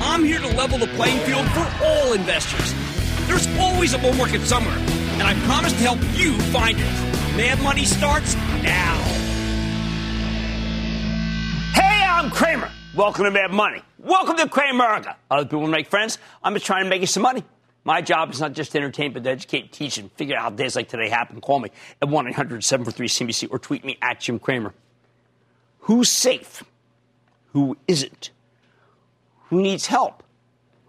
I'm here to level the playing field for all investors. There's always a bull market somewhere, and I promise to help you find it. Mad Money starts now. Hey, I'm Cramer. Welcome to Mad Money. Welcome to Cramerica. Other people make friends. I'm just trying to make you some money. My job is not just to entertain, but to educate, teach, and figure out how days like today happen. Call me at 1 800 743 CNBC or tweet me at Jim Cramer. Who's safe? Who isn't? Who needs help?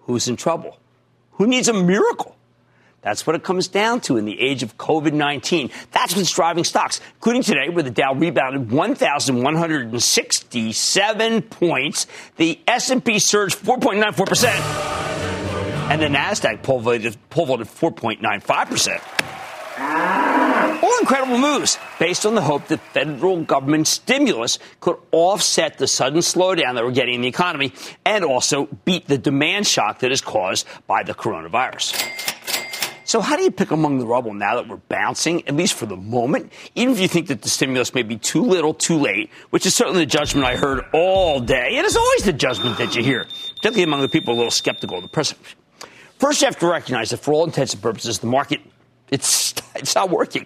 Who's in trouble? Who needs a miracle? That's what it comes down to in the age of COVID 19. That's what's driving stocks, including today, where the Dow rebounded 1,167 points. The S&P surged 4.94%, and the Nasdaq pole vaulted 4.95%. All incredible moves based on the hope that federal government stimulus could offset the sudden slowdown that we're getting in the economy and also beat the demand shock that is caused by the coronavirus. So, how do you pick among the rubble now that we're bouncing, at least for the moment? Even if you think that the stimulus may be too little, too late, which is certainly the judgment I heard all day. It is always the judgment that you hear, particularly among the people a little skeptical of the president. First, you have to recognize that for all intents and purposes, the market it's it's not working.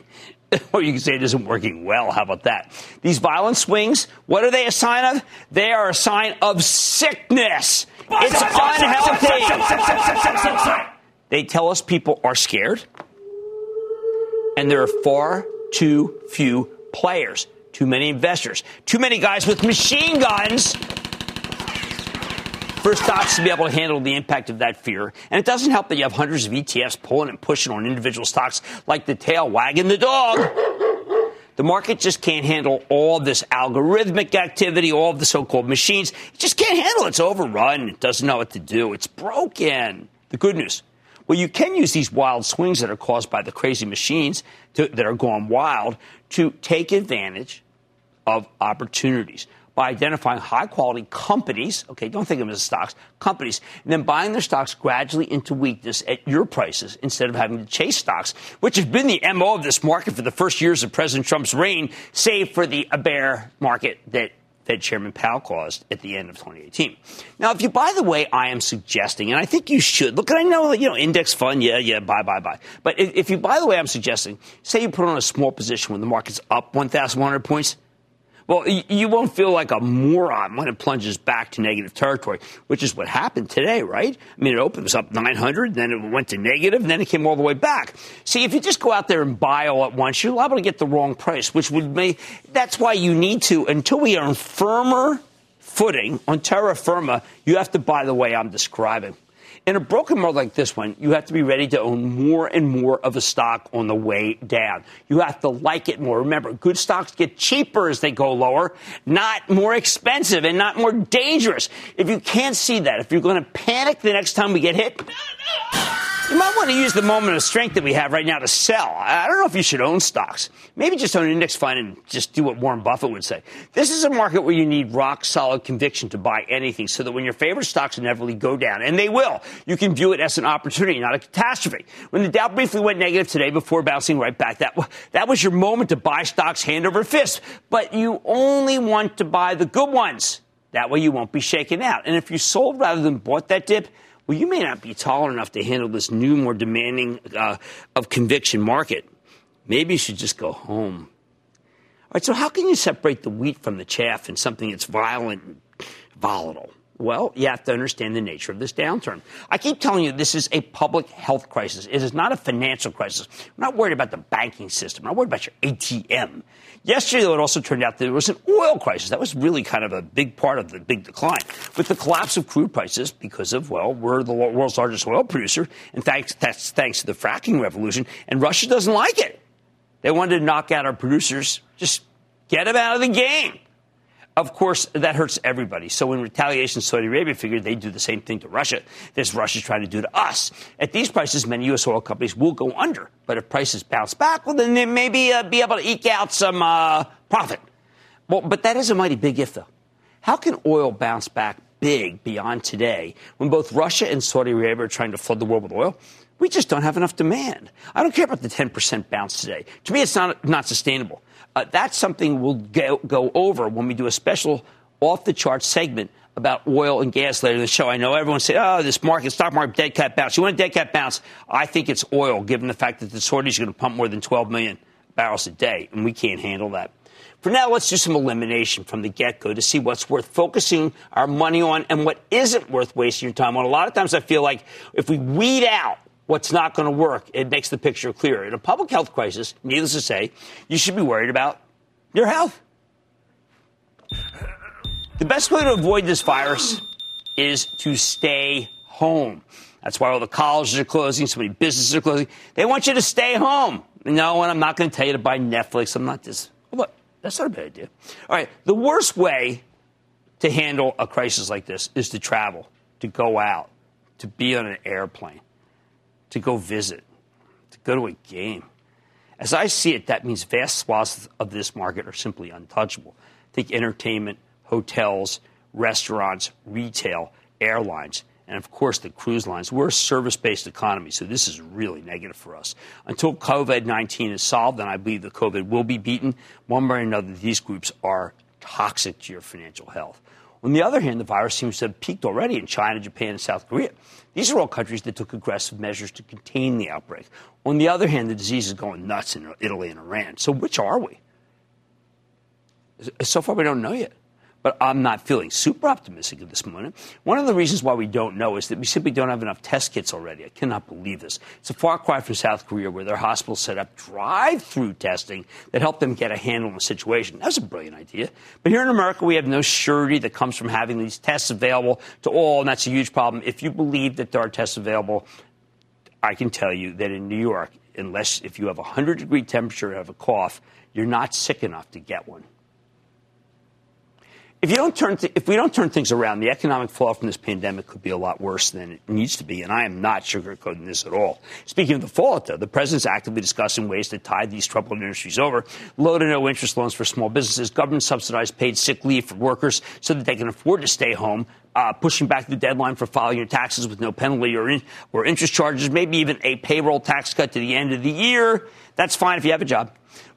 Or you can say it isn't working well. How about that? These violent swings, what are they a sign of? They are a sign of sickness. It's unhealthy. They tell us people are scared, and there are far too few players, too many investors, too many guys with machine guns for stocks to be able to handle the impact of that fear. And it doesn't help that you have hundreds of ETFs pulling and pushing on individual stocks like the tail wagging the dog. The market just can't handle all this algorithmic activity, all of the so-called machines. It just can't handle it. It's overrun. It doesn't know what to do. It's broken. The good news. Well, you can use these wild swings that are caused by the crazy machines to, that are going wild to take advantage of opportunities by identifying high quality companies, okay, don't think of them as stocks, companies, and then buying their stocks gradually into weakness at your prices instead of having to chase stocks, which has been the MO of this market for the first years of President Trump's reign, save for the bear market that Fed Chairman Powell caused at the end of 2018. Now, if you, by the way, I am suggesting, and I think you should look, I know, that you know, index fund, yeah, yeah, buy, buy, buy. But if, if you, by the way, I'm suggesting, say you put on a small position when the market's up 1,100 points, well, you won't feel like a moron when it plunges back to negative territory, which is what happened today, right? I mean, it opens up 900, then it went to negative, and then it came all the way back. See, if you just go out there and buy all at once, you're liable to get the wrong price, which would make, that's why you need to, until we are on firmer footing on terra firma, you have to buy the way I'm describing. In a broken market like this one, you have to be ready to own more and more of a stock on the way down. You have to like it more. Remember, good stocks get cheaper as they go lower, not more expensive and not more dangerous. If you can't see that, if you're going to panic the next time we get hit, You might want to use the moment of strength that we have right now to sell. I don't know if you should own stocks. Maybe just own an index fund and just do what Warren Buffett would say. This is a market where you need rock solid conviction to buy anything so that when your favorite stocks inevitably go down, and they will, you can view it as an opportunity, not a catastrophe. When the Dow briefly went negative today before bouncing right back, that, that was your moment to buy stocks hand over fist. But you only want to buy the good ones. That way you won't be shaken out. And if you sold rather than bought that dip, well, you may not be tall enough to handle this new, more demanding uh, of conviction market. Maybe you should just go home. All right, so how can you separate the wheat from the chaff in something that's violent and volatile? Well, you have to understand the nature of this downturn. I keep telling you this is a public health crisis. It is not a financial crisis. I'm not worried about the banking system. I'm not worried about your ATM. Yesterday, though, it also turned out that there was an oil crisis. That was really kind of a big part of the big decline. With the collapse of crude prices, because of, well, we're the world's largest oil producer, and thanks, that's thanks to the fracking revolution, and Russia doesn't like it. They wanted to knock out our producers, just get them out of the game. Of course, that hurts everybody. So in retaliation, Saudi Arabia figured they'd do the same thing to Russia. This Russia's trying to do to us. At these prices, many U.S. oil companies will go under. But if prices bounce back, well, then they maybe uh, be able to eke out some uh, profit. Well, but that is a mighty big if, though. How can oil bounce back big beyond today when both Russia and Saudi Arabia are trying to flood the world with oil? We just don't have enough demand. I don't care about the 10% bounce today. To me, it's not, not sustainable. Uh, that's something we'll go, go over when we do a special off the chart segment about oil and gas later in the show. I know everyone say, oh, this market, stock market, dead cat bounce. You want a dead cat bounce? I think it's oil, given the fact that the Saudis are going to pump more than 12 million barrels a day, and we can't handle that. For now, let's do some elimination from the get go to see what's worth focusing our money on and what isn't worth wasting your time on. A lot of times I feel like if we weed out what's not going to work. It makes the picture clearer. In a public health crisis, needless to say, you should be worried about your health. The best way to avoid this virus is to stay home. That's why all the colleges are closing, so many businesses are closing. They want you to stay home. No, and I'm not going to tell you to buy Netflix. I'm not this. Look, that's not a bad idea. All right, the worst way to handle a crisis like this is to travel, to go out, to be on an airplane to go visit, to go to a game. As I see it, that means vast swaths of this market are simply untouchable. Think entertainment, hotels, restaurants, retail, airlines, and of course the cruise lines. We're a service based economy, so this is really negative for us. Until COVID 19 is solved, and I believe the COVID will be beaten, one way or another, these groups are toxic to your financial health. On the other hand, the virus seems to have peaked already in China, Japan, and South Korea. These are all countries that took aggressive measures to contain the outbreak. On the other hand, the disease is going nuts in Italy and Iran. So which are we? So far, we don't know yet but I'm not feeling super optimistic at this moment. One of the reasons why we don't know is that we simply don't have enough test kits already. I cannot believe this. It's a far cry from South Korea, where their hospitals set up drive through testing that helped them get a handle on the situation. That was a brilliant idea. But here in America, we have no surety that comes from having these tests available to all, and that's a huge problem. If you believe that there are tests available, I can tell you that in New York, unless if you have a 100 degree temperature and have a cough, you're not sick enough to get one if you don't turn th- if we don't turn things around, the economic fallout from this pandemic could be a lot worse than it needs to be. And I am not sugarcoating this at all. Speaking of the fallout, though, the president's actively discussing ways to tide these troubled industries over. Low to no interest loans for small businesses, government subsidized paid sick leave for workers so that they can afford to stay home. Uh, pushing back the deadline for filing your taxes with no penalty or, in, or interest charges, maybe even a payroll tax cut to the end of the year. That's fine if you have a job.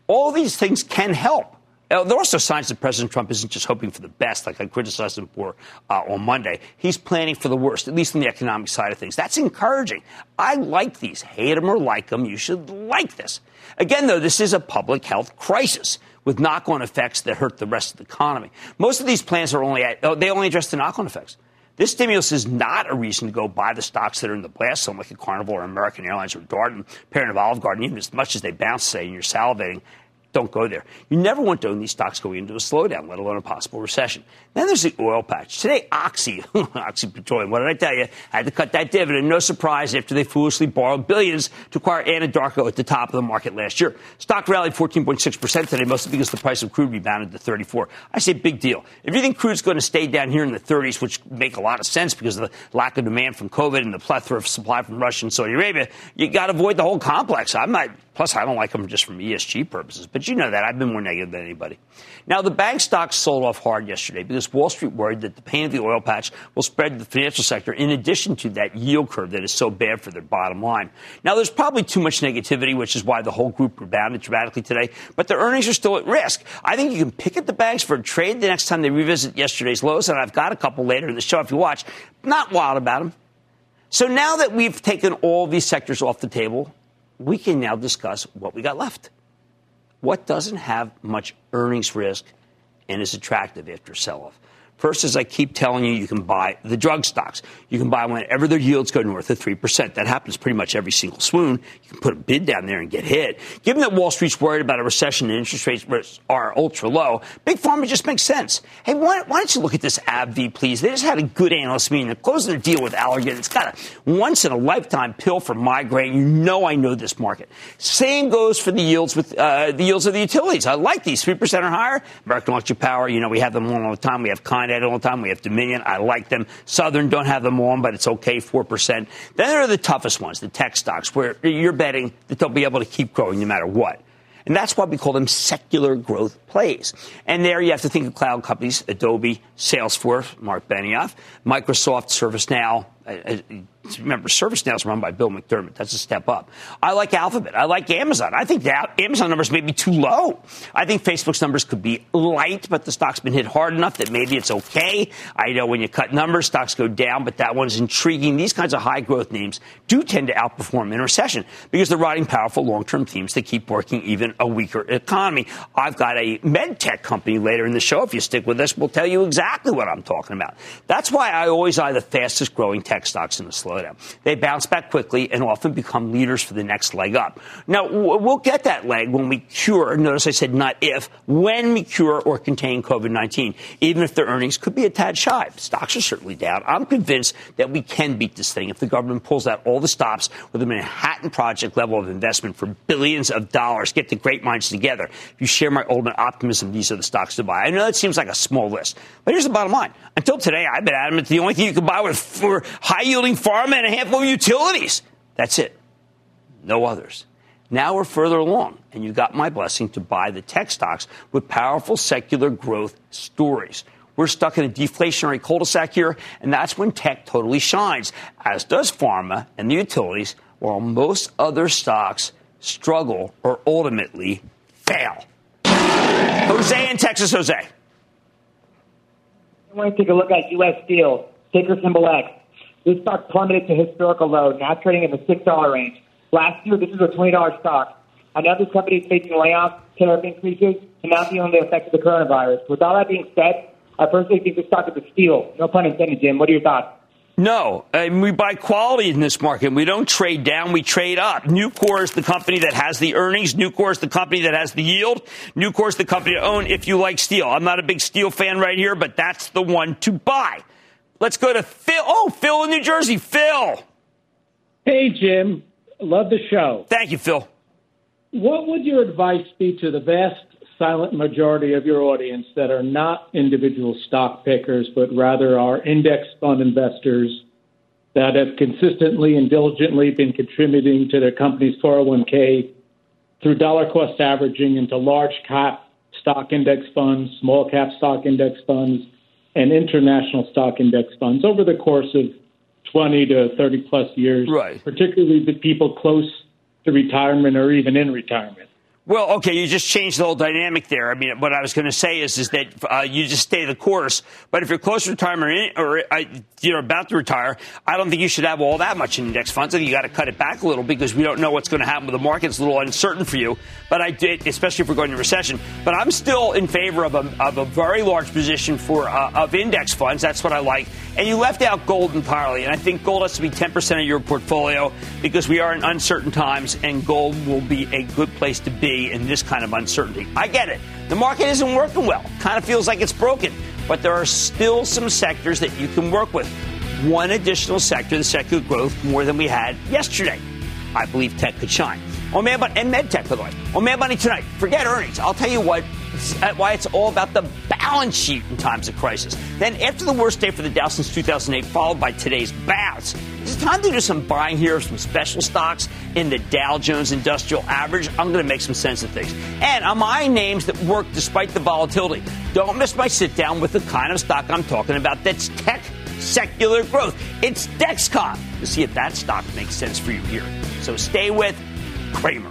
All these things can help. Uh, there are also signs that President Trump isn't just hoping for the best, like I criticized him for uh, on Monday. He's planning for the worst, at least on the economic side of things. That's encouraging. I like these. Hate them or like them, you should like this. Again, though, this is a public health crisis with knock-on effects that hurt the rest of the economy. Most of these plans are only at, oh, they only address the knock-on effects. This stimulus is not a reason to go buy the stocks that are in the blast zone, like a Carnival or American Airlines or Darden, parent of Olive Garden, even as much as they bounce, say, and you're salivating don't go there. You never want to own these stocks going into a slowdown, let alone a possible recession. Then there's the oil patch. Today, Oxy, Oxy Petroleum, what did I tell you? I had to cut that dividend. No surprise after they foolishly borrowed billions to acquire Anadarko at the top of the market last year. Stock rallied 14.6% today, mostly because the price of crude rebounded to 34. I say big deal. If you think crude's going to stay down here in the 30s, which make a lot of sense because of the lack of demand from COVID and the plethora of supply from Russia and Saudi Arabia, you got to avoid the whole complex. I'm not Plus, I don't like them just from ESG purposes. But you know that. I've been more negative than anybody. Now, the bank stocks sold off hard yesterday because Wall Street worried that the pain of the oil patch will spread to the financial sector in addition to that yield curve that is so bad for their bottom line. Now, there's probably too much negativity, which is why the whole group rebounded dramatically today. But their earnings are still at risk. I think you can pick at the banks for a trade the next time they revisit yesterday's lows. And I've got a couple later in the show if you watch. Not wild about them. So now that we've taken all these sectors off the table, we can now discuss what we got left. What doesn't have much earnings risk and is attractive after sell off? First, as I keep telling you, you can buy the drug stocks. You can buy whenever their yields go north of 3%. That happens pretty much every single swoon. You can put a bid down there and get hit. Given that Wall Street's worried about a recession and interest rates are ultra low, big pharma just makes sense. Hey, why, why don't you look at this AbbVie, please? They just had a good analyst meeting. They're closing a deal with Allergan. It's got a once in a lifetime pill for migraine. You know I know this market. Same goes for the yields with uh, the yields of the utilities. I like these 3% or higher. American Electric Power, you know, we have them all the time. We have Con Ed all the time. We have Dominion. I like them. Southern don't have them on, but it's okay, 4%. Then there are the toughest ones, the tech stocks, where you're betting that they'll be able to keep growing no matter what. And that's why we call them secular growth plays. And there you have to think of cloud companies, Adobe, Salesforce, Mark Benioff, Microsoft, ServiceNow, remember, ServiceNow is run by Bill McDermott. That's a step up. I like Alphabet. I like Amazon. I think Amazon numbers may be too low. I think Facebook's numbers could be light, but the stock's been hit hard enough that maybe it's okay. I know when you cut numbers, stocks go down, but that one's intriguing. These kinds of high growth names do tend to outperform in recession because they're riding powerful long term themes that keep working even a weaker economy. I've got a med tech company later in the show. If you stick with us, we'll tell you exactly what I'm talking about. That's why I always eye the fastest growing tech stocks in slow slowdown. They bounce back quickly and often become leaders for the next leg up. Now, we'll get that leg when we cure, notice I said not if, when we cure or contain COVID 19, even if their earnings could be a tad shy. Stocks are certainly down. I'm convinced that we can beat this thing if the government pulls out all the stops with a Manhattan Project level of investment for billions of dollars. Get the great minds together. If you share my ultimate optimism, these are the stocks to buy. I know that seems like a small list, but here's the bottom line. Until today, I've been adamant the only thing you can buy with for high yielding farm and a handful of utilities. That's it. No others. Now we're further along, and you got my blessing to buy the tech stocks with powerful secular growth stories. We're stuck in a deflationary cul-de-sac here, and that's when tech totally shines, as does pharma and the utilities, while most other stocks struggle or ultimately fail. Jose in Texas, Jose. I want to take a look at U.S. Steel, ticker symbol X. This stock plummeted to historical low, now trading in the $6 range. Last year, this was a $20 stock. I this company is facing layoffs, tariff increases, and now with the effects of the coronavirus. With all that being said, I personally think this stock is a steal. No pun intended, Jim. What are your thoughts? No, and we buy quality in this market. We don't trade down, we trade up. Nucor is the company that has the earnings. Nucor is the company that has the yield. Nucor is the company to own if you like steel. I'm not a big steel fan right here, but that's the one to buy. Let's go to Phil. Oh, Phil in New Jersey. Phil. Hey, Jim. Love the show. Thank you, Phil. What would your advice be to the vast silent majority of your audience that are not individual stock pickers, but rather are index fund investors that have consistently and diligently been contributing to their company's 401k through dollar cost averaging into large cap stock index funds, small cap stock index funds, and international stock index funds over the course of 20 to 30 plus years, right. particularly the people close to retirement or even in retirement. Well, okay, you just changed the whole dynamic there. I mean, what I was going to say is, is that uh, you just stay the course. But if you're close to retirement or uh, you're about to retire, I don't think you should have all that much in index funds. I think you got to cut it back a little because we don't know what's going to happen with the market. It's a little uncertain for you. But I did, especially if we're going to recession. But I'm still in favor of a, of a very large position for uh, of index funds. That's what I like. And you left out gold entirely, and I think gold has to be 10% of your portfolio because we are in uncertain times, and gold will be a good place to be in this kind of uncertainty. I get it. The market isn't working well. Kind of feels like it's broken. But there are still some sectors that you can work with. One additional sector, the secular growth, more than we had yesterday. I believe tech could shine. On Mad Money, and MedTech, by the way. Oh, On Mad Money tonight, forget earnings. I'll tell you what, why it's all about the balance sheet in times of crisis. Then, after the worst day for the Dow since 2008, followed by today's bounce, it's time to do some buying here of some special stocks in the Dow Jones Industrial Average. I'm going to make some sense of things. And I'm eyeing names that work despite the volatility. Don't miss my sit down with the kind of stock I'm talking about that's tech secular growth. It's Dexcom to see if that stock makes sense for you here. So stay with Cramer.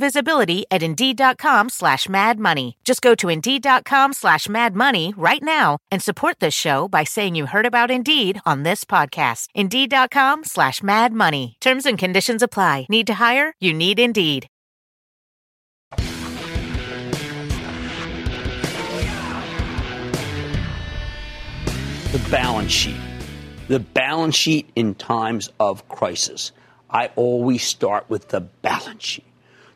visibility at Indeed.com slash Mad Money. Just go to Indeed.com slash Mad Money right now and support this show by saying you heard about Indeed on this podcast. Indeed.com slash Mad Money. Terms and conditions apply. Need to hire? You need Indeed. the balance sheet. The balance sheet in times of crisis. I always start with the balance sheet.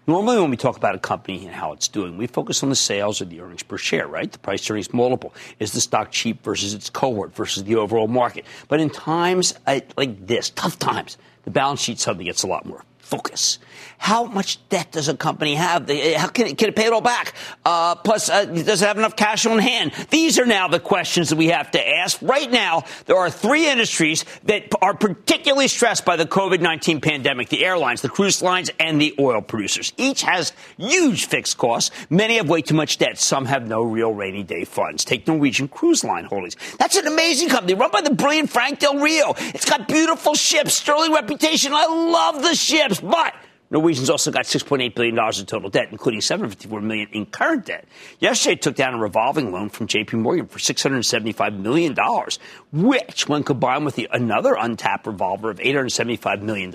Normally, when we talk about a company and how it's doing, we focus on the sales or the earnings per share, right? The price earnings multiple. Is the stock cheap versus its cohort versus the overall market? But in times uh, like this, tough times, the balance sheet suddenly gets a lot more focus. How much debt does a company have? How can it, can it pay it all back? Uh, plus, uh, does it have enough cash on hand? These are now the questions that we have to ask. Right now, there are three industries that are particularly stressed by the COVID-19 pandemic. The airlines, the cruise lines, and the oil producers. Each has huge fixed costs. Many have way too much debt. Some have no real rainy day funds. Take Norwegian Cruise Line Holdings. That's an amazing company run by the brilliant Frank Del Rio. It's got beautiful ships, sterling reputation. I love the ships, but Norwegian's also got $6.8 billion in total debt, including 754 million in current debt. Yesterday, it took down a revolving loan from JP Morgan for $675 million, which, when combined with the, another untapped revolver of $875 million,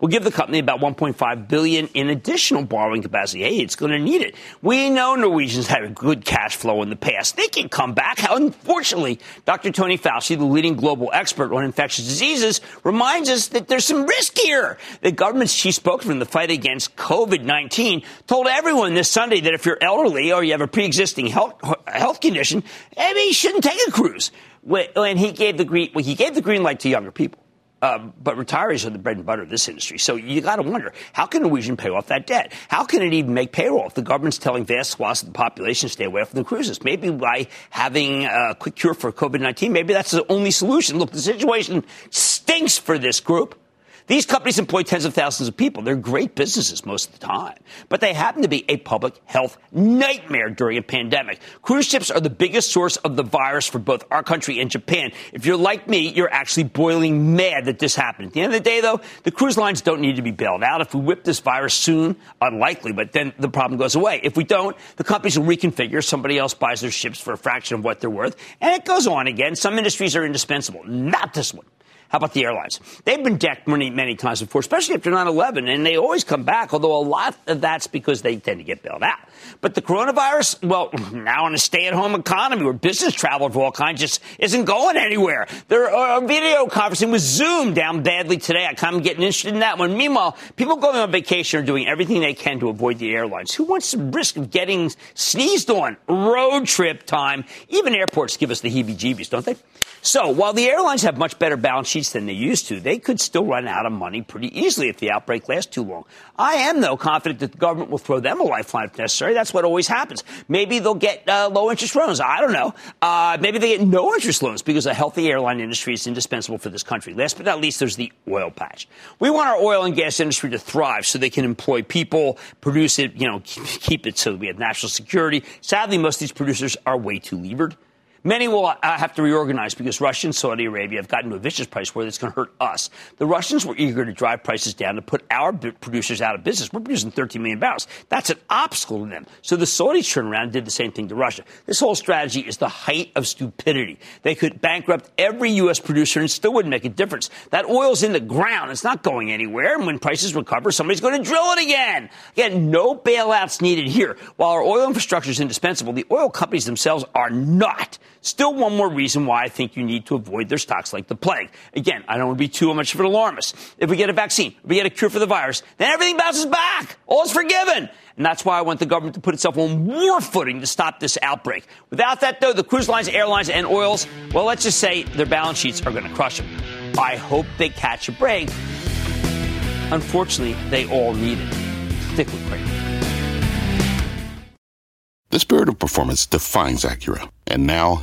will give the company about 1.5 billion in additional borrowing capacity. Hey, it's going to need it. We know Norwegian's had a good cash flow in the past. They can come back. Unfortunately, Dr. Tony Fauci, the leading global expert on infectious diseases, reminds us that there's some risk here. The government's chief spokesman, in the fight against COVID 19 told everyone this Sunday that if you're elderly or you have a pre existing health, health condition, maybe you shouldn't take a cruise. When he gave the green, well, he gave the green light to younger people. Uh, but retirees are the bread and butter of this industry. So you got to wonder how can Norwegian pay off that debt? How can it even make payroll if the government's telling vast swaths of the population to stay away from the cruises? Maybe by having a quick cure for COVID 19, maybe that's the only solution. Look, the situation stinks for this group. These companies employ tens of thousands of people. They're great businesses most of the time, but they happen to be a public health nightmare during a pandemic. Cruise ships are the biggest source of the virus for both our country and Japan. If you're like me, you're actually boiling mad that this happened. At the end of the day, though, the cruise lines don't need to be bailed out. If we whip this virus soon, unlikely, but then the problem goes away. If we don't, the companies will reconfigure. Somebody else buys their ships for a fraction of what they're worth, and it goes on again. Some industries are indispensable, not this one. How about the airlines? They've been decked many, many times before, especially after 9 11, and they always come back, although a lot of that's because they tend to get bailed out. But the coronavirus, well, now in a stay at home economy where business travel of all kinds just isn't going anywhere. They're uh, video conferencing with Zoom down badly today. I kind of getting interested in that one. Meanwhile, people going on vacation are doing everything they can to avoid the airlines. Who wants the risk of getting sneezed on? Road trip time. Even airports give us the heebie jeebies, don't they? So while the airlines have much better balance sheets than they used to, they could still run out of money pretty easily if the outbreak lasts too long. I am, though, confident that the government will throw them a lifeline if necessary. That's what always happens. Maybe they'll get uh, low interest loans. I don't know. Uh, maybe they get no interest loans because a healthy airline industry is indispensable for this country. Last but not least, there's the oil patch. We want our oil and gas industry to thrive so they can employ people, produce it, you know, keep it so we have national security. Sadly, most of these producers are way too levered. Many will uh, have to reorganize because Russia and Saudi Arabia have gotten to a vicious price where it's going to hurt us. The Russians were eager to drive prices down to put our producers out of business. We're producing 13 million barrels. That's an obstacle to them. So the Saudis turned around and did the same thing to Russia. This whole strategy is the height of stupidity. They could bankrupt every U.S. producer and still wouldn't make a difference. That oil's in the ground. It's not going anywhere. And when prices recover, somebody's going to drill it again. Again, no bailouts needed here. While our oil infrastructure is indispensable, the oil companies themselves are not. Still one more reason why I think you need to avoid their stocks like the plague. Again, I don't want to be too much of an alarmist. If we get a vaccine, if we get a cure for the virus, then everything bounces back. All is forgiven. And that's why I want the government to put itself on war footing to stop this outbreak. Without that, though, the cruise lines, airlines, and oils, well, let's just say their balance sheets are going to crush them. I hope they catch a break. Unfortunately, they all need it. Stick with Cramer. The spirit of performance defines Acura, and now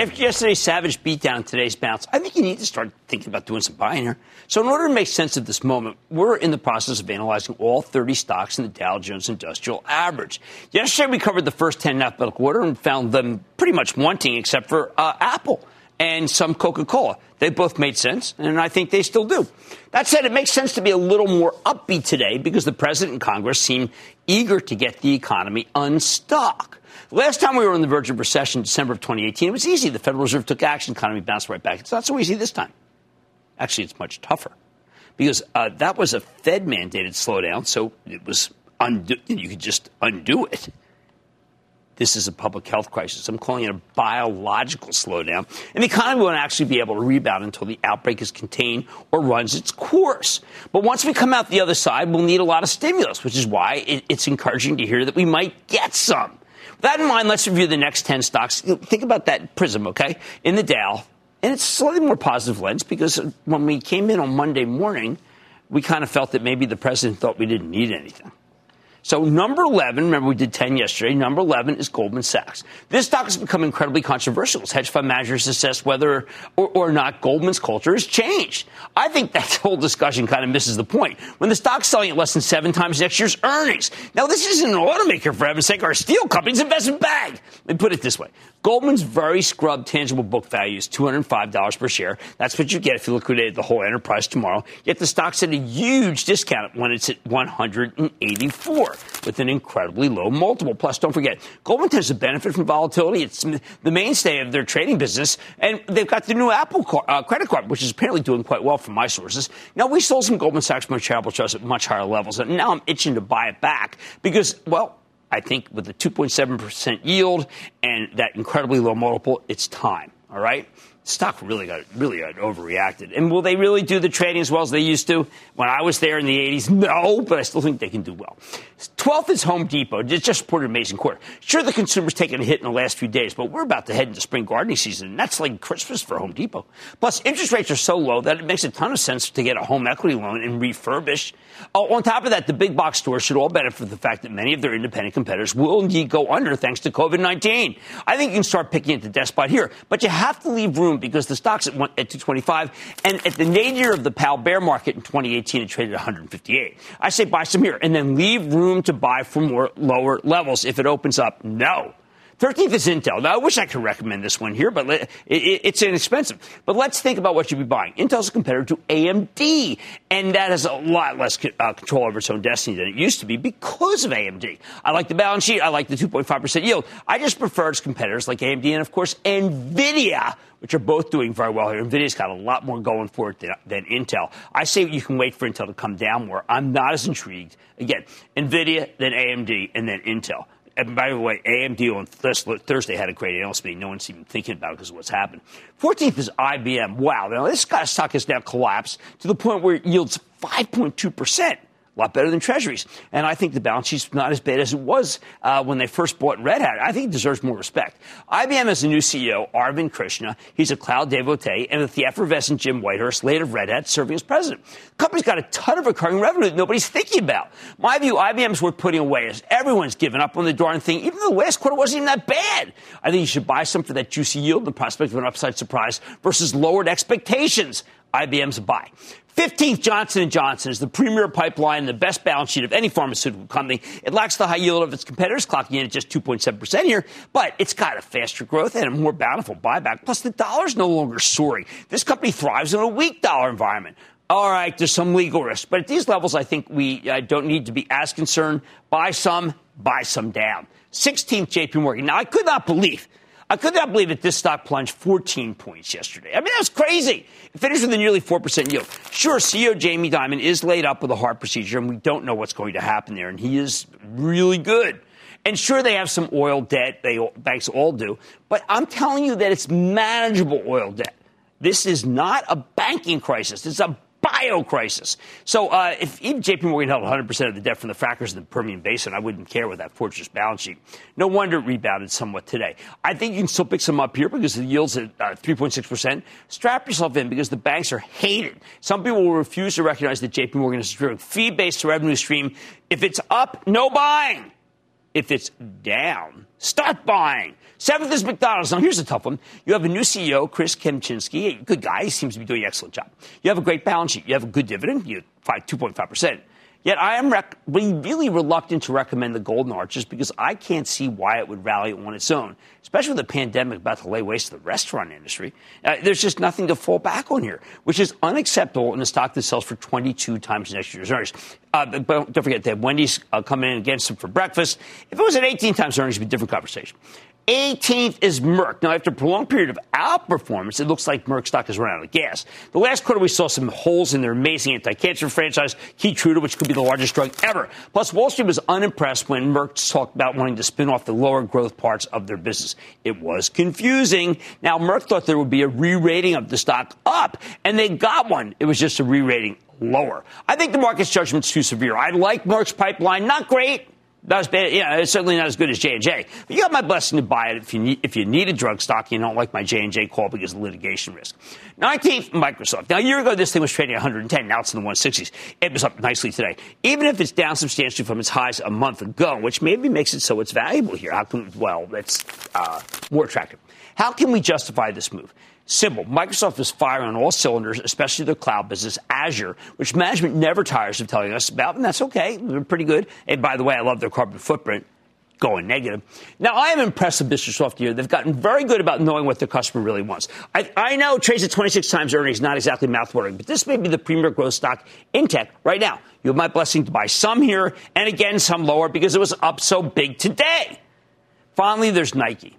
After yesterday's savage beatdown, today's bounce, I think you need to start thinking about doing some buying here. So, in order to make sense of this moment, we're in the process of analyzing all 30 stocks in the Dow Jones Industrial Average. Yesterday, we covered the first 10 in alphabetical order and found them pretty much wanting, except for uh, Apple and some Coca Cola. They both made sense, and I think they still do. That said, it makes sense to be a little more upbeat today because the president and Congress seem eager to get the economy unstuck. Last time we were on the verge of recession, December of 2018, it was easy. The Federal Reserve took action, economy bounced right back. It's not so easy this time. Actually, it's much tougher because uh, that was a Fed mandated slowdown, so it was undo- you could just undo it. This is a public health crisis. I'm calling it a biological slowdown. And the economy won't actually be able to rebound until the outbreak is contained or runs its course. But once we come out the other side, we'll need a lot of stimulus, which is why it's encouraging to hear that we might get some With that in mind, let's review the next 10 stocks. Think about that prism, okay? In the Dow, And it's slightly more positive lens because when we came in on Monday morning, we kind of felt that maybe the president thought we didn't need anything. So number 11, remember we did 10 yesterday, number 11 is Goldman Sachs. This stock has become incredibly controversial as hedge fund managers assess whether or, or, not Goldman's culture has changed. I think that whole discussion kind of misses the point. When the stock's selling at less than seven times next year's earnings. Now, this isn't an automaker, for heaven's sake, or a steel company's investment bag. Let me put it this way. Goldman's very scrubbed tangible book value is $205 per share. That's what you get if you liquidated the whole enterprise tomorrow. Yet the stock's at a huge discount when it's at 184 with an incredibly low multiple. Plus, don't forget, Goldman tends to benefit from volatility. It's the mainstay of their trading business. And they've got the new Apple uh, credit card, which is apparently doing quite well from my sources. Now, we sold some Goldman Sachs Charitable Trust at much higher levels. And now I'm itching to buy it back because, well, I think with the 2.7% yield and that incredibly low multiple, it's time. All right stock really got really got overreacted. And will they really do the trading as well as they used to? When I was there in the 80s, no, but I still think they can do well. 12th is Home Depot. It just reported an amazing quarter. Sure, the consumer's taken a hit in the last few days, but we're about to head into spring gardening season, and that's like Christmas for Home Depot. Plus, interest rates are so low that it makes a ton of sense to get a home equity loan and refurbish. Oh, on top of that, the big box stores should all benefit from the fact that many of their independent competitors will indeed go under thanks to COVID 19. I think you can start picking at the desk spot here, but you have to leave room because the stock's at, one, at 225, and at the nadir of the Powell bear market in 2018, it traded 158. I say buy some here, and then leave room to buy for more lower levels if it opens up. No. 13th is Intel. Now, I wish I could recommend this one here, but it's inexpensive. But let's think about what you'd be buying. Intel's a competitor to AMD, and that has a lot less uh, control over its own destiny than it used to be because of AMD. I like the balance sheet. I like the 2.5% yield. I just prefer its competitors like AMD and, of course, NVIDIA, which are both doing very well here. NVIDIA's got a lot more going for it than, than Intel. I say you can wait for Intel to come down more. I'm not as intrigued. Again, NVIDIA, then AMD, and then Intel. And by the way, AMD on Thursday had a great analyst meeting. No one's even thinking about it because of what's happened. 14th is IBM. Wow. Now, this stock has now collapsed to the point where it yields 5.2% a lot better than treasuries. And I think the balance sheet's not as bad as it was uh, when they first bought Red Hat. I think it deserves more respect. IBM has a new CEO, Arvind Krishna. He's a cloud devotee, and with the effervescent Jim Whitehurst, late of Red Hat, serving as president. The company's got a ton of recurring revenue that nobody's thinking about. My view, IBM's worth putting away as everyone's given up on the darn thing, even the last quarter wasn't even that bad. I think you should buy some for that juicy yield and the prospect of an upside surprise versus lowered expectations. IBM's a buy. 15th, Johnson & Johnson is the premier pipeline, and the best balance sheet of any pharmaceutical company. It lacks the high yield of its competitors, clocking in at just 2.7% here, but it's got a faster growth and a more bountiful buyback. Plus, the dollar's no longer soaring. This company thrives in a weak dollar environment. All right, there's some legal risk, but at these levels, I think we uh, don't need to be as concerned. Buy some, buy some down. 16th, JP Morgan. Now, I could not believe – I could not believe that this stock plunged 14 points yesterday. I mean, that was crazy. It finished with a nearly 4% yield. Sure, CEO Jamie Dimon is laid up with a heart procedure, and we don't know what's going to happen there, and he is really good. And sure, they have some oil debt. They banks all do, but I'm telling you that it's manageable oil debt. This is not a banking crisis. It's a bio crisis. So uh, if even JP Morgan held 100% of the debt from the frackers in the Permian Basin, I wouldn't care with that fortress balance sheet. No wonder it rebounded somewhat today. I think you can still pick some up here because the yield's at uh, 3.6%. Strap yourself in because the banks are hated. Some people will refuse to recognize that JP Morgan is a true fee-based revenue stream. If it's up, no buying. If it's down, start buying. Seventh is McDonald's. Now, here's a tough one. You have a new CEO, Chris Kempczinski, a good guy. He seems to be doing an excellent job. You have a great balance sheet. You have a good dividend. You have 2.5%. Yet I am rec- really reluctant to recommend the Golden Arches because I can't see why it would rally on its own, especially with the pandemic about to lay waste to the restaurant industry. Uh, there's just nothing to fall back on here, which is unacceptable in a stock that sells for 22 times next year's earnings. Uh, but don't forget, that Wendy's uh, coming in against them for breakfast. If it was at 18 times earnings, it'd be a different conversation. 18th is Merck. Now, after a prolonged period of outperformance, it looks like Merck stock has run out of gas. The last quarter, we saw some holes in their amazing anti-cancer franchise, Keytruda, which could be the largest drug ever. Plus, Wall Street was unimpressed when Merck talked about wanting to spin off the lower growth parts of their business. It was confusing. Now, Merck thought there would be a re-rating of the stock up, and they got one. It was just a re-rating lower. I think the market's judgment's too severe. I like Merck's pipeline, not great Not as bad. Yeah, it's certainly not as good as J and J. But you got my blessing to buy it if you need if you need a drug stock. You don't like my J and J call because of litigation risk. Nineteenth, Microsoft. Now a year ago, this thing was trading 110. Now it's in the 160s. It was up nicely today, even if it's down substantially from its highs a month ago, which maybe makes it so it's valuable here. How come? Well, it's uh, more attractive. How can we justify this move? Simple. Microsoft is firing on all cylinders, especially their cloud business, Azure, which management never tires of telling us about, and that's okay. They're pretty good. And by the way, I love their carbon footprint going negative. Now, I am impressed with Microsoft here. They've gotten very good about knowing what their customer really wants. I, I know trades at 26 times earnings, not exactly mouthwatering, but this may be the premier growth stock in tech right now. You have my blessing to buy some here and again some lower because it was up so big today. Finally, there's Nike.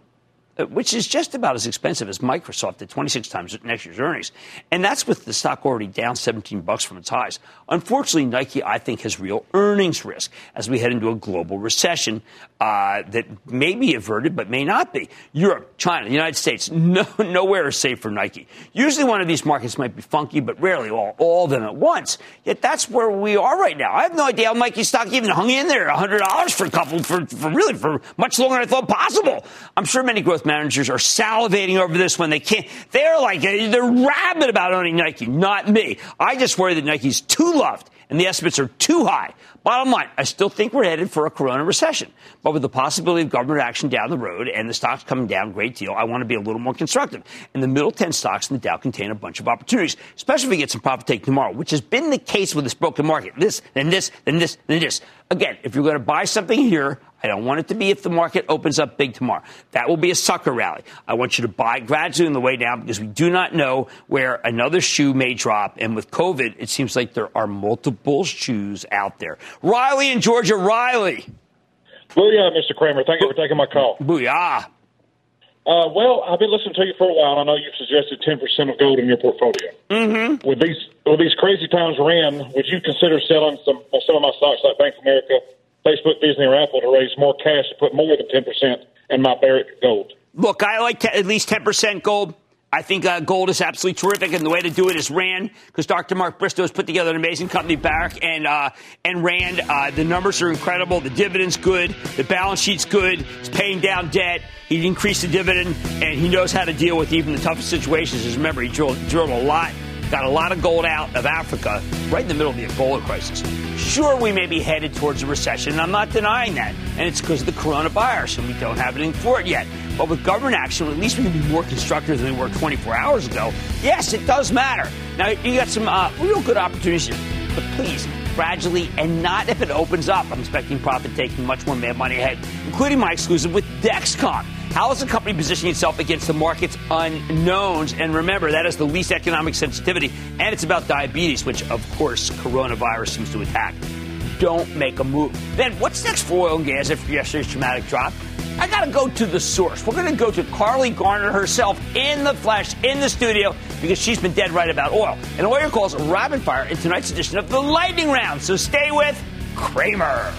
Uh, which is just about as expensive as Microsoft at 26 times next year's earnings. And that's with the stock already down 17 bucks from its highs. Unfortunately, Nike, I think, has real earnings risk as we head into a global recession uh, that may be averted but may not be. Europe, China, the United States, no, nowhere is safe for Nike. Usually one of these markets might be funky, but rarely all, all of them at once. Yet that's where we are right now. I have no idea how Nike stock even hung in there $100 for a couple, for, for really, for much longer than I thought possible. I'm sure many growth managers are salivating over this when they can't. They're like, they're rabid about owning Nike, not me. I just worry that Nike's too loved and the estimates are too high. Bottom line, I still think we're headed for a corona recession. But with the possibility of government action down the road and the stocks coming down a great deal, I want to be a little more constructive. And the middle 10 stocks in the Dow contain a bunch of opportunities, especially if we get some profit take tomorrow, which has been the case with this broken market. This, then this, then this, then this. Again, if you're going to buy something here, I don't want it to be if the market opens up big tomorrow. That will be a sucker rally. I want you to buy gradually on the way down because we do not know where another shoe may drop. And with COVID, it seems like there are multiple shoes out there. Riley in Georgia. Riley. Booyah, Mr. Cramer. Thank you for taking my call. Booyah. Uh, well, I've been listening to you for a while. I know you've suggested 10% of gold in your portfolio. Mm-hmm. With these with these crazy times we're in, would you consider selling some some of my stocks like Bank of America, Facebook, Disney, or Apple to raise more cash to put more than 10% in my Barrick gold? Look, I like at least 10% gold. I think uh, gold is absolutely terrific, and the way to do it is Rand, because Dr. Mark Bristow has put together an amazing company, Barrick and uh, and Rand. Uh, the numbers are incredible. The dividend's good. The balance sheet's good. He's paying down debt. He increased the dividend, and he knows how to deal with even the toughest situations. Because remember, he drilled, drilled a lot got a lot of gold out of Africa right in the middle of the Ebola crisis. Sure, we may be headed towards a recession, and I'm not denying that. And it's because of the coronavirus, and we don't have anything for it yet. But with government action, at least we can be more constructive than we were 24 hours ago. Yes, it does matter. Now, you got some uh, real good opportunities here. But please, gradually and not if it opens up. I'm expecting profit taking much more mad money ahead, including my exclusive with Dexcom. How is the company positioning itself against the market's unknowns? And remember, that is the least economic sensitivity, and it's about diabetes, which, of course, coronavirus seems to attack. Don't make a move. Then, what's next for oil and gas after yesterday's dramatic drop? I got to go to the source. We're going to go to Carley Garner herself in the flesh, in the studio, because she's been dead right about oil. And oil calls rapid fire in tonight's edition of the Lightning Round. So stay with Cramer.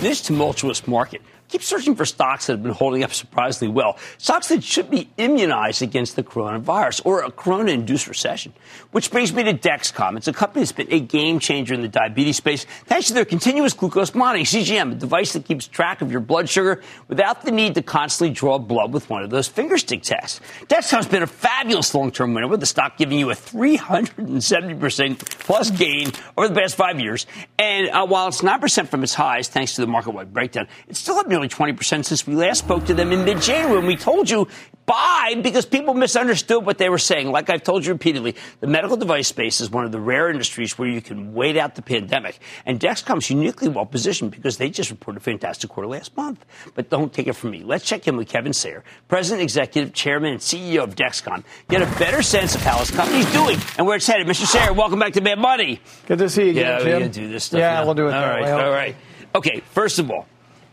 This tumultuous market, keep searching for stocks that have been holding up surprisingly well. Stocks that should be immunized against the coronavirus or a corona induced recession. Which brings me to Dexcom. It's a company that's been a game changer in the diabetes space thanks to their continuous glucose monitoring, CGM, a device that keeps track of your blood sugar without the need to constantly draw blood with one of those fingerstick tests. Dexcom's been a fabulous long term winner with the stock giving you a 370% plus gain over the past five years. And uh, while it's 9% from its highs, thanks to the market wide breakdown, it's still up nearly 20% since we last spoke to them in mid January when we told you buy because people misunderstood what they were saying. Like I've told you repeatedly, the medical device space is one of the rare industries where you can wait out the pandemic. And Dexcom's uniquely well positioned because they just reported a fantastic quarter last month. But don't take it from me. Let's check in with Kevin Sayer, President, Executive Chairman, and CEO of Dexcom, get a better sense of how his company's doing and where it's headed. Mr. Sayer, welcome back to Mad Money. Good to see you again, yeah, Jim. we're do this stuff. Yeah, now. we'll do it. All right, way, all right. Okay, first of all,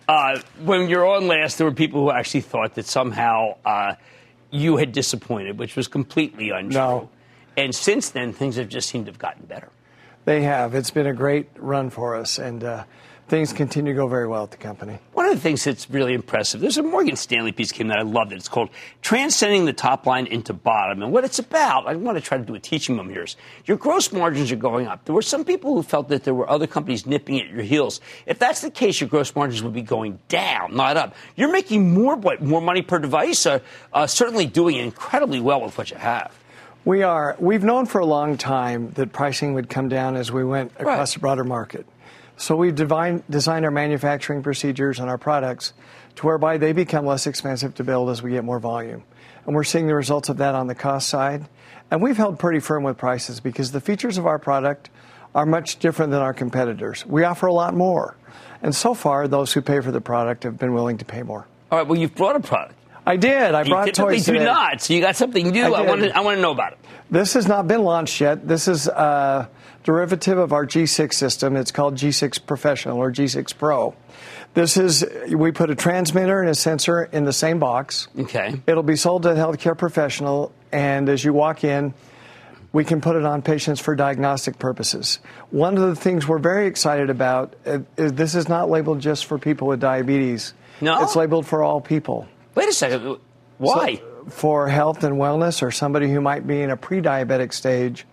uh, when you're on last, there were people who actually thought that somehow uh, you had disappointed, which was completely untrue. No. And since then, things have just seemed to have gotten better. They have. It's been a great run for us, and uh, things continue to go very well at the company. One of the things that's really impressive, there's a Morgan Stanley piece came that I loved it. It's called Transcending the Top Line into Bottom. And what it's about, I want to try to do a teaching moment here, is your gross margins are going up. There were some people who felt that there were other companies nipping at your heels. If that's the case, your gross margins would be going down, not up. You're making more, more money per device, uh, uh, certainly doing incredibly well with what you have. We are. We've known for a long time that pricing would come down as we went across right. the broader market. So we've divine, designed our manufacturing procedures and our products to whereby they become less expensive to build as we get more volume. And we're seeing the results of that on the cost side. And we've held pretty firm with prices because the features of our product are much different than our competitors. We offer a lot more. And so far, those who pay for the product have been willing to pay more. All right, well, you've brought a product. I did. I brought toys you toys do not. So you got something new. I, I, want to, I want to know about it. This has not been launched yet. This is a derivative of our G6 system. It's called G6 Professional or G6 Pro. This is, we put a transmitter and a sensor in the same box. Okay. It'll be sold to a healthcare professional, and as you walk in, we can put it on patients for diagnostic purposes. One of the things we're very excited about uh, is this is not labeled just for people with diabetes. No. It's labeled for all people. Wait a second. Why? So, for health and wellness or somebody who might be in a pre diabetic stage,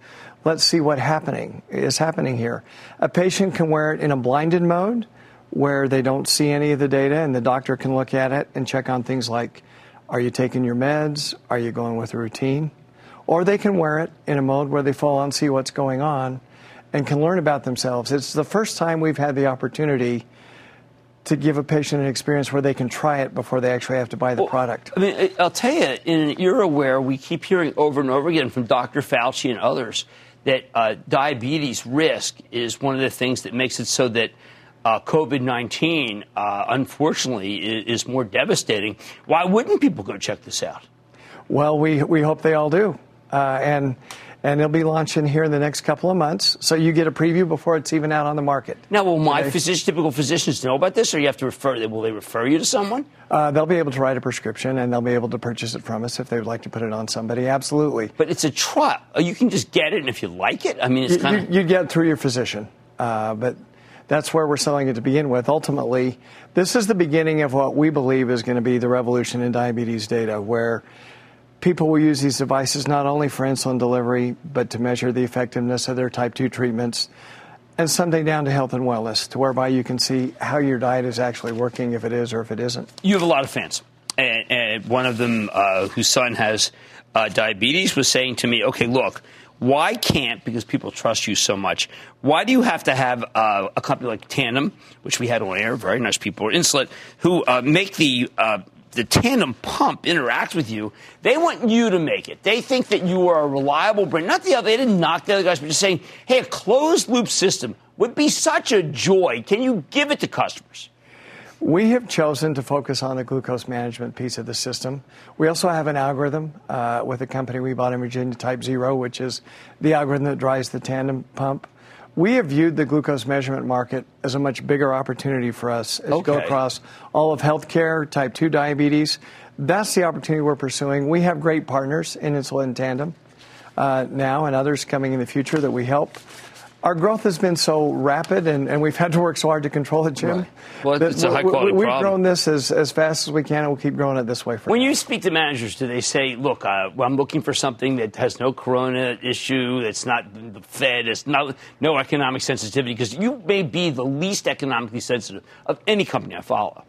let's see what happening is happening here. A patient can wear it in a blinded mode where they don't see any of the data and the doctor can look at it and check on things like are you taking your meds? Are you going with a routine? Or they can wear it in a mode where they fall on see what's going on and can learn about themselves. It's the first time we've had the opportunity to give a patient an experience where they can try it before they actually have to buy the well, product. I mean, I'll tell you, in an era where we keep hearing over and over again from Dr. Fauci and others that uh, diabetes risk is one of the things that makes it so that uh, COVID 19, uh, unfortunately, is, is, more devastating. Why wouldn't people go check this out? Well, we, we hope they all do. Uh, and and it'll be launching here in the next couple of months. So you get a preview before it's even out on the market. Now, will my okay? physician, typical physicians know about this, or you have to refer? Will they refer you to someone? Uh, they'll be able to write a prescription, and they'll be able to purchase it from us if they would like to put it on somebody. Absolutely. But it's a trial. Uh, you can just get it, and if you like it, I mean, it's kind of you, you get through your physician, uh, but. That's where we're selling it to begin with. Ultimately, this is the beginning of what we believe is going to be the revolution in diabetes data, where people will use these devices not only for insulin delivery, but to measure the effectiveness of their type 2 treatments, and someday down to health and wellness, to whereby you can see how your diet is actually working, if it is or if it isn't. You have a lot of fans. And, and one of them, uh, whose son has uh, diabetes, was saying to me, okay, look, why can't, because people trust you so much, why do you have to have uh, a company like Tandem, which we had on air, very nice people, or Insulet, who uh, make the uh, the tandem pump interacts with you, they want you to make it. They think that you are a reliable brand. Not the other, they didn't knock the other guys, but just saying, hey, a closed loop system would be such a joy. Can you give it to customers? We have chosen to focus on the glucose management piece of the system. We also have an algorithm uh, with a company we bought in Virginia, TypeZero, which is the algorithm that drives the tandem pump. We have viewed the glucose measurement market as a much bigger opportunity for us as okay. you go across all of healthcare, type 2 diabetes. That's the opportunity we're pursuing. We have great partners in Insulet Tandem uh, now and others coming in the future that we help our growth has been so rapid, and, and we've had to work so hard to control it, Jim. Right. Well, it's a high quality we, We've problem. grown this as, as fast as we can, and we'll keep growing it this way. when now. you speak to managers, do they say, "Look, uh, I'm looking for something that has no corona issue, that's not the Fed, it's not no economic sensitivity"? Because you may be the least economically sensitive of any company I follow.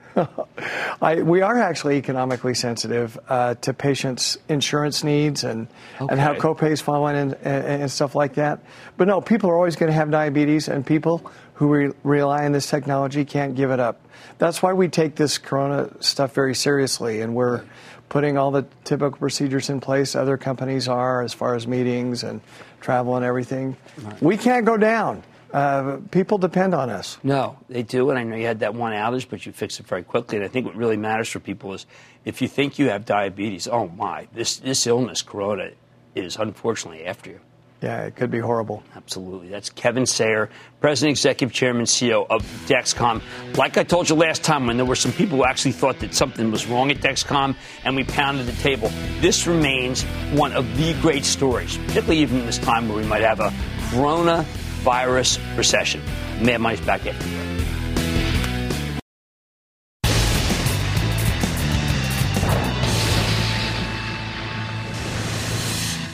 I, we are actually economically sensitive uh, to patients' insurance needs and, okay. and how copays fall in and, and, and, stuff like that. But no, people are always going to have diabetes, and people who re- rely on this technology can't give it up. That's why we take this corona stuff very seriously, and we're putting all the typical procedures in place. Other companies are, as far as meetings and travel and everything. Right. We can't go down. Uh, people depend on us. No, they do, and I know you had that one outage, but you fixed it very quickly. And I think what really matters for people is if you think you have diabetes, oh my, this this illness, corona, is unfortunately after you. Yeah, it could be horrible. Absolutely. That's Kevin Sayer, President, Executive Chairman, CEO of Dexcom. Like I told you last time, when there were some people who actually thought that something was wrong at Dexcom and we pounded the table, this remains one of the great stories, particularly even in this time where we might have a corona virus recession. Mad Money's back after the break.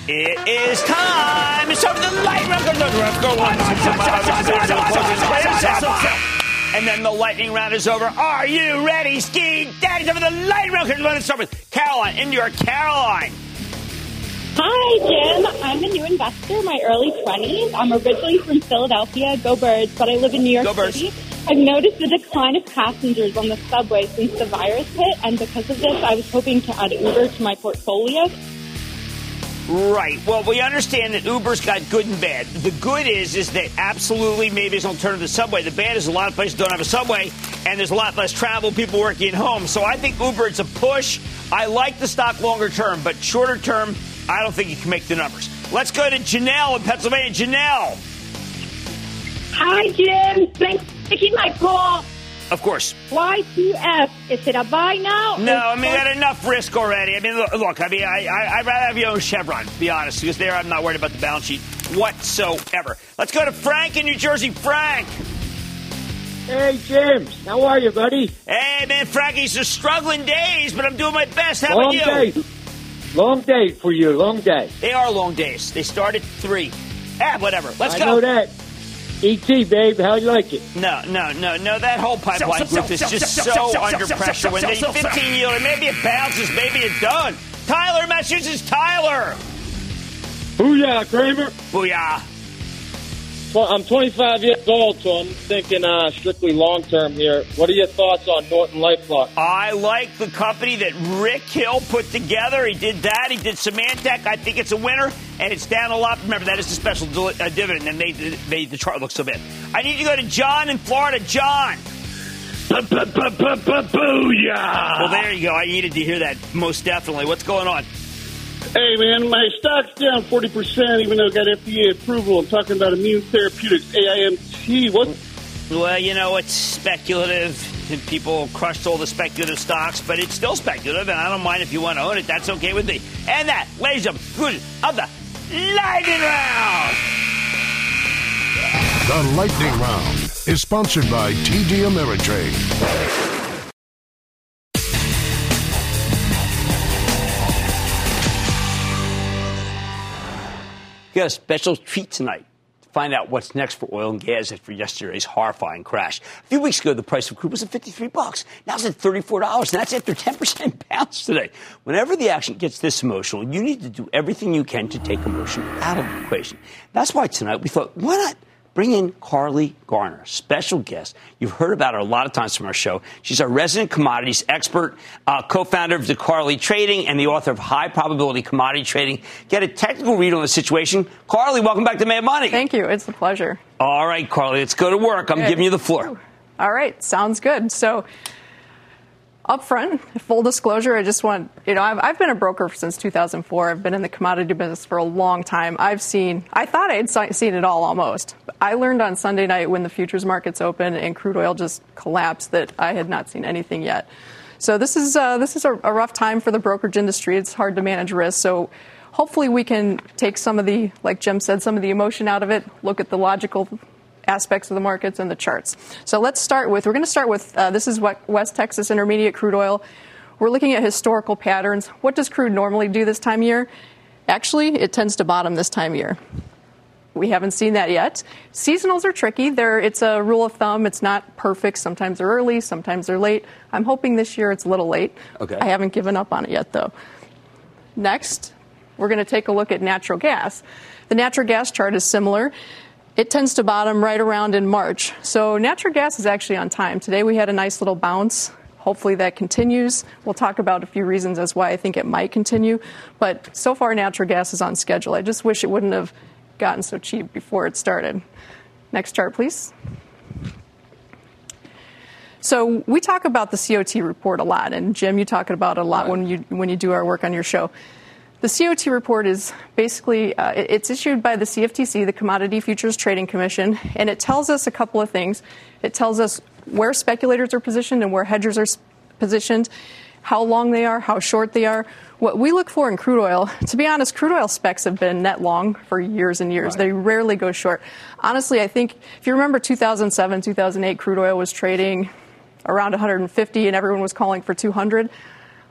It is time. for the light round. And then the lightning round is over. Are you ready, Ski Daddy? Time for the lightning round. Let's start with Caroline in New York. Caroline. Hi, Jim. I'm a new investor, my early 20s. I'm originally from Philadelphia, go birds, but I live in New York Go Birds. City. I've noticed the decline of passengers on the subway since the virus hit, and because of this, I was hoping to add Uber to my portfolio. Right. Well, we understand that Uber's got good and bad. The good is, is that absolutely maybe it's an alternative to the subway. The bad is a lot of places don't have a subway, and there's a lot less travel, people working at home. So I think Uber, it's a push. I like the stock longer term, but shorter term, I don't think you can make the numbers. Let's go to Janelle in Pennsylvania. Janelle. Hi, Jim. Thanks for taking my call. Of course. YPF. Is it a buy now? No, I mean, I got enough risk already. I mean, look, look I mean, I, I, I'd rather have you own Chevron, to be honest, because there I'm not worried about the balance sheet whatsoever. Let's go to Frank in New Jersey. Frank. Hey, James. How are you, buddy? Hey, man, Frankie's are struggling days, but I'm doing my best. How long about you? day. Long day for you. Long day. They are long days. They start at 3. Ah, whatever. Let's I go. I know that. ET, babe. How you like it? No, no, no, no. That whole pipeline Sell, group sell, is sell, just sell, so sell, sell, under sell, pressure. sell, When sell, they sell, sell. 15 yield, maybe it bounces, maybe it's done. Tyler, Massachusetts, Tyler. Booyah, Cramer. Booyah. Well, I'm 25 years old, so I'm thinking uh, strictly long term here. What are your thoughts on Norton LifeLock? I like the company that Rick Hill put together. He did that. He did Symantec. I think it's a winner, and it's down a lot. Remember, that is the special dil- uh, dividend that made the, made the chart look so bad. I need to go to John in Florida. John. Booyah! Well, there you go. I needed to hear that most definitely. What's going on? Hey, man, my stock's down 40%, even though it got FDA approval. I'm talking about Aimmune Therapeutics, AIMT. What? Well, you know, it's speculative. and People crushed all the speculative stocks, but it's still speculative, and I don't mind if you want to own it. That's okay with me. And that, ladies and gentlemen, good of the lightning round. The Lightning Round is sponsored by TD Ameritrade. Got a special treat tonight to find out what's next for oil and gas after yesterday's horrifying crash. A few weeks ago, the price of crude was at 53 bucks. Now it's at $34, and that's after 10% bounce today. Whenever the action gets this emotional, you need to do everything you can to take emotion out of the equation. That's why tonight we thought, why not bring in Carley Garner, special guest. You've heard about her a lot of times from our show. She's our resident commodities expert, uh, co-founder of DeCarley Trading, and the author of High Probability Commodity Trading. Get a technical read on the situation. Carley, welcome back to Mad Money. Thank you. It's a pleasure. All right, Carley, let's go to work. I'm Good. giving you the floor. All right, sounds good. So, up front, full disclosure, I just want, you know, I've, I've been a broker since 2004. I've been in the commodity business for a long time. I've seen, I thought I had seen it all almost. I learned on Sunday night when the futures markets opened and crude oil just collapsed that I had not seen anything yet. So this is uh, this is a, a rough time for the brokerage industry. It's hard to manage risk. So hopefully we can take some of the, like Jim said, some of the emotion out of it. Look at the logical aspects of the markets and the charts. So let's start with, we're going to start with, uh, this is what West Texas Intermediate crude oil. We're looking at historical patterns. What does crude normally do this time of year? Actually, it tends to bottom this time of year. We haven't seen that yet. Seasonals are tricky. They're, it's a rule of thumb. It's not perfect. Sometimes they're early, sometimes they're late. I'm hoping this year it's a little late. Okay. I haven't given up on it yet, though. Next, we're going to take a look at natural gas. The natural gas chart is similar. It tends to bottom right around in March. So natural gas is actually on time. Today we had a nice little bounce. Hopefully that continues. We'll talk about a few reasons as why I think it might continue. But so far, natural gas is on schedule. I just wish it wouldn't have gotten so cheap before it started. Next chart, please. So we talk about the COT report a lot, and Jim, you talk about it a lot when you when you do our work on your show. The COT report is basically uh, it's issued by the CFTC, the Commodity Futures Trading Commission, and it tells us a couple of things. It tells us where speculators are positioned and where hedgers are positioned, how long they are, how short they are. What we look for in crude oil, to be honest, crude oil specs have been net long for years and years. They rarely go short. Honestly, I think if you remember 2007, 2008, crude oil was trading around 150 and everyone was calling for 200.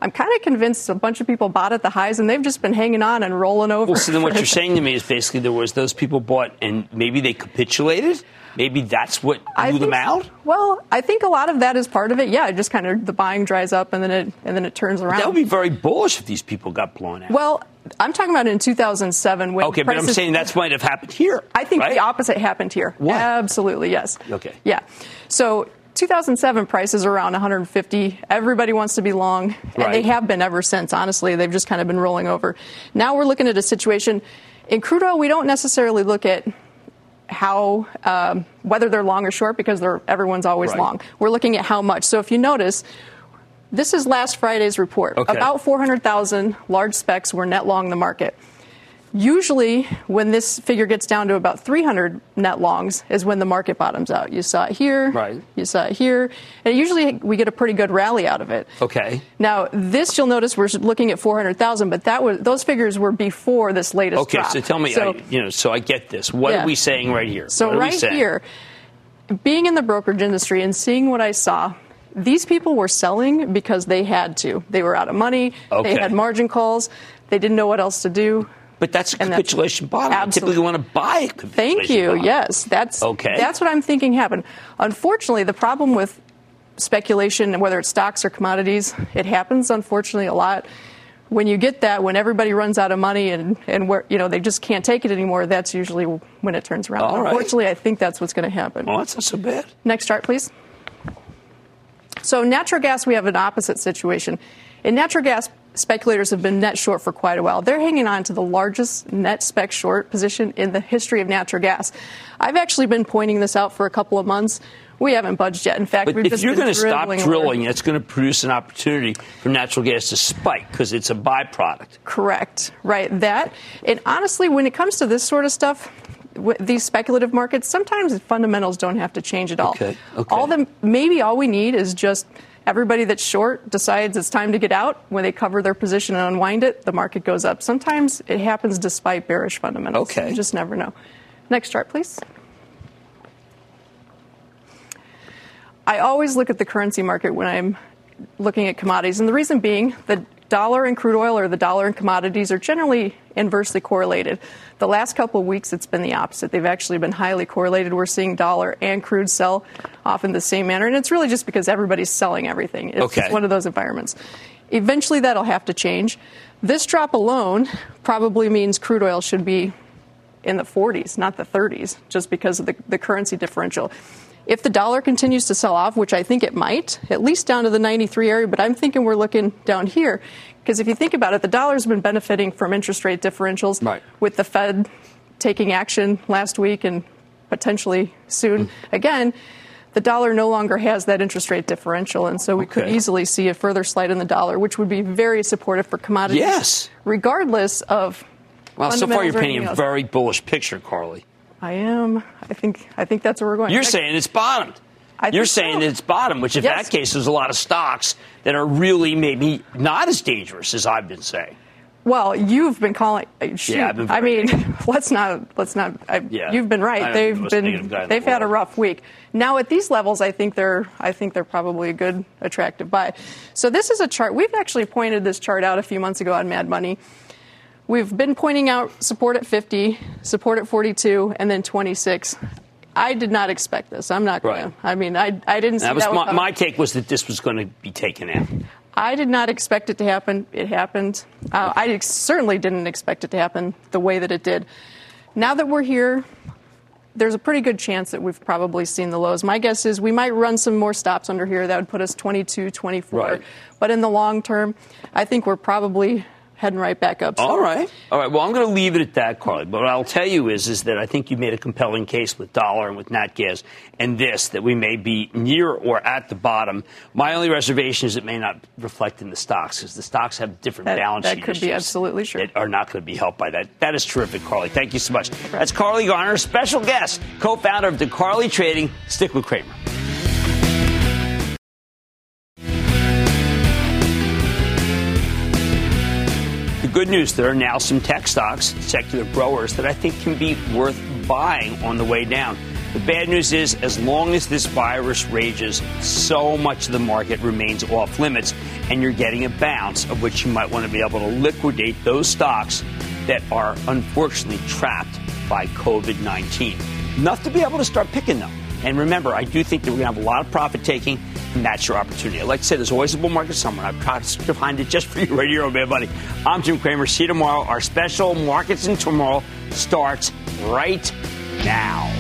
I'm kind of convinced a bunch of people bought at the highs and they've just been hanging on and rolling over. Well, so then what you're saying to me is basically there was those people bought and maybe they capitulated. Maybe that's what blew them out. Well, I think a lot of that is part of it. Yeah, it just kind of the buying dries up and then it and then it turns around. That would be very bullish if these people got blown out. Well, I'm talking about in 2007 when okay, but I'm saying that's might have happened here. I think right? the opposite happened here. What? Absolutely, yes. Okay. Yeah. So 2007 prices are around 150. Everybody wants to be long, and Right. they have been ever since. Honestly, they've just kind of been rolling over. Now we're looking at a situation in crude oil. We don't necessarily look at how um, whether they're long or short because they're everyone's always Right. long. We're looking at how much. So if you notice. This is last Friday's report. Okay. About 400,000 large specs were net long the market. Usually, when this figure gets down to about 300 net longs, is when the market bottoms out. You saw it here, Right. you saw it here, and usually we get a pretty good rally out of it. Okay. Now, this you'll notice we're looking at 400,000, but that was those figures were before this latest Okay, drop. so tell me, So- I, you know, so I get this. What Yeah. are we saying right here? so right here, being in the brokerage industry and seeing what I saw, these people were selling because they had to. They were out of money. Okay. They had margin calls. They didn't know what else to do. But that's a And that's- capitulation bottom. I Absolutely. typically want to buy a capitulation Thank you. Yes, that's Okay. That's what I'm thinking happened. Unfortunately, the problem with speculation, whether it's stocks or commodities, it happens unfortunately a lot. When you get that, when everybody runs out of money and and where you know they just can't take it anymore, that's usually when it turns around. All right. Unfortunately, I think that's what's going to happen. Well, that's not so bad. Next chart, please. So, natural gas, we have an opposite situation. In natural gas, speculators have been net short for quite a while. They're hanging on to the largest net spec short position in the history of natural gas. I've actually been pointing this out for a couple of months. We haven't budged yet. In fact, But we've if just you're going to stop drilling, it's going to produce an opportunity for natural gas to spike because it's a byproduct. Correct. Right. That. And honestly, when it comes to this sort of stuff, these speculative markets, sometimes the fundamentals don't have to change at all. Okay, okay. All them, maybe all we need is just everybody that's short decides it's time to get out. When they cover their position and unwind it, the market goes up. Sometimes it happens despite bearish fundamentals. Okay. You just never know. Next chart, please. I always look at the currency market when I'm looking at commodities, and the reason being the dollar and crude oil or the dollar and commodities are generally inversely correlated. The last couple of weeks, it's been the opposite. They've actually been highly correlated. We're seeing dollar and crude sell off in the same manner, and it's really just because everybody's selling everything. It's Okay. just one of those environments. Eventually, that'll have to change. This drop alone probably means crude oil should be in the 40s, not the 30s, just because of the, the currency differential. If the dollar continues to sell off, which I think it might, at least down to the 93 area, but I'm thinking we're looking down here. Because if you think about it, the dollar's been benefiting from interest rate differentials Right. with the Fed taking action last week and potentially soon Mm. again. The dollar no longer has that interest rate differential, and so we could easily see a further slide in the dollar, which would be very supportive for commodities. Yes. Regardless of Well, so far you're painting a very bullish picture, Carley. I am. I think. I think that's where we're going. You're saying it's bottomed. I You're saying so. that it's bottom, which in Yes. that case, there's a lot of stocks that are really maybe not as dangerous as I've been saying. Well, you've been calling. uh, Shoot, Yeah, I've been I mean, let's not. Let's not. I, Yeah. You've been right. They've the been. in the They've had a rough week. Now at these levels, I think they're. I think they're probably a good, attractive buy. So this is a chart. We've actually pointed this chart out a few months ago on Mad Money. We've been pointing out support at 50, support at 42, and then 26. I did not expect this. I'm not going to. I mean, I, I didn't see That was that. my, my take was that this was going to be taken out. I did not expect it to happen. It happened. Uh, I certainly didn't expect it to happen the way that it did. Now that we're here, there's a pretty good chance that we've probably seen the lows. My guess is we might run some more stops under here. That would put us 22, 24. Right. But in the long term, I think we're probably heading right back up. So- All right. All right. Well, I'm going to leave it at that, Carley. But what I'll tell you is, is that I think you made a compelling case with dollar and with nat gas and this that we may be near or at the bottom. My only reservation is it may not reflect in the stocks because the stocks have different That- balance that sheet could be absolutely sure. That are not going to be helped by that. That is terrific, Carley. Thank you so much. That's Carley Garner, special guest, co-founder of DeCarley Trading. Stick with Cramer. Good news, there are now some tech stocks, secular growers, that I think can be worth buying on the way down. The bad news is, as long as this virus rages, so much of the market remains off limits. and you're getting a bounce of which you might want to be able to liquidate those stocks that are unfortunately trapped by COVID 19. Enough to be able to start picking them. And remember, I do think that we're going to have a lot of profit taking, and that's your opportunity. Like I said, there's always a bull market somewhere. I've tried to find it just for you right here, oh, man, buddy. I'm Jim Cramer. See you tomorrow. Our special Markets in Turmoil starts right now.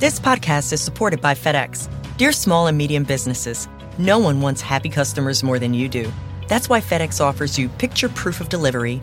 This podcast is supported by FedEx. Dear small and medium businesses, no one wants happy customers more than you do. That's why FedEx offers you picture proof of delivery,